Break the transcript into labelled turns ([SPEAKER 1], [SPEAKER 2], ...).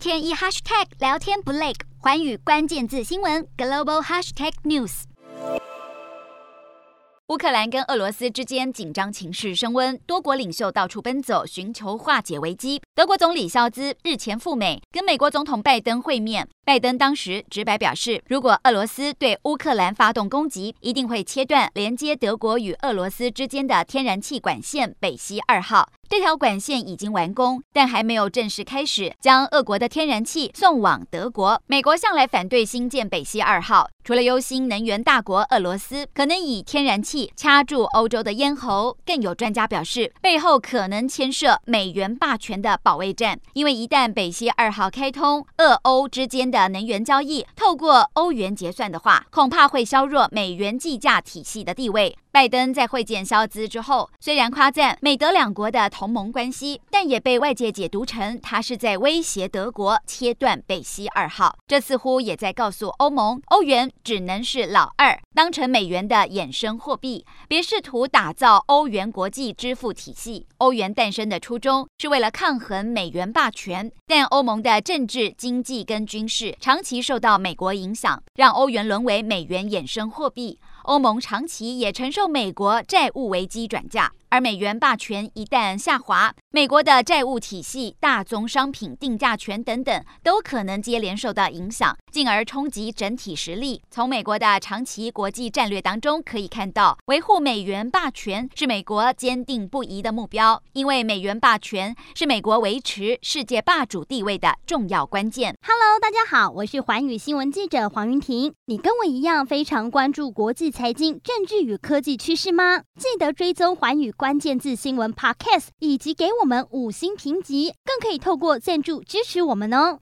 [SPEAKER 1] 天一 hashtag 聊天不累，环宇关键字新闻 global hashtag news。乌克兰跟俄罗斯之间紧张情势升温，多国领袖到处奔走，寻求化解危机。德国总理肖兹日前赴美，跟美国总统拜登会面。拜登当时直白表示，如果俄罗斯对乌克兰发动攻击，一定会切断连接德国与俄罗斯之间的天然气管线北溪二号。这条管线已经完工，但还没有正式开始将俄国的天然气送往德国。美国向来反对新建北溪二号，除了忧心能源大国俄罗斯可能以天然气掐住欧洲的咽喉，更有专家表示，背后可能牵涉美元霸权的保卫战。因为一旦北溪二号开通，俄欧之间的的能源交易透过欧元结算的话，恐怕会削弱美元计价体系的地位。拜登在会见肖兹之后，虽然夸赞美德两国的同盟关系，但也被外界解读成他是在威胁德国切断北溪二号。这似乎也在告诉欧盟，欧元只能是老二，当成美元的衍生货币，别试图打造欧元国际支付体系。欧元诞生的初衷是为了抗衡美元霸权，但欧盟的政治、经济跟军事长期受到美国影响，让欧元沦为美元衍生货币。欧盟长期也承受美国债务危机转嫁。而美元霸权一旦下滑，美国的债务体系、大宗商品定价权等等，都可能接连受到影响，进而冲击整体实力。从美国的长期国际战略当中可以看到，维护美元霸权是美国坚定不移的目标，因为美元霸权是美国维持世界霸主地位的重要关键。
[SPEAKER 2] Hello，大家好，我是环宇新闻记者黄云婷。你跟我一样非常关注国际财经、政治与科技趋势吗？记得追踪环宇。关键字新闻 Podcast，以及给我们五星评级，更可以透过赞助支持我们哦。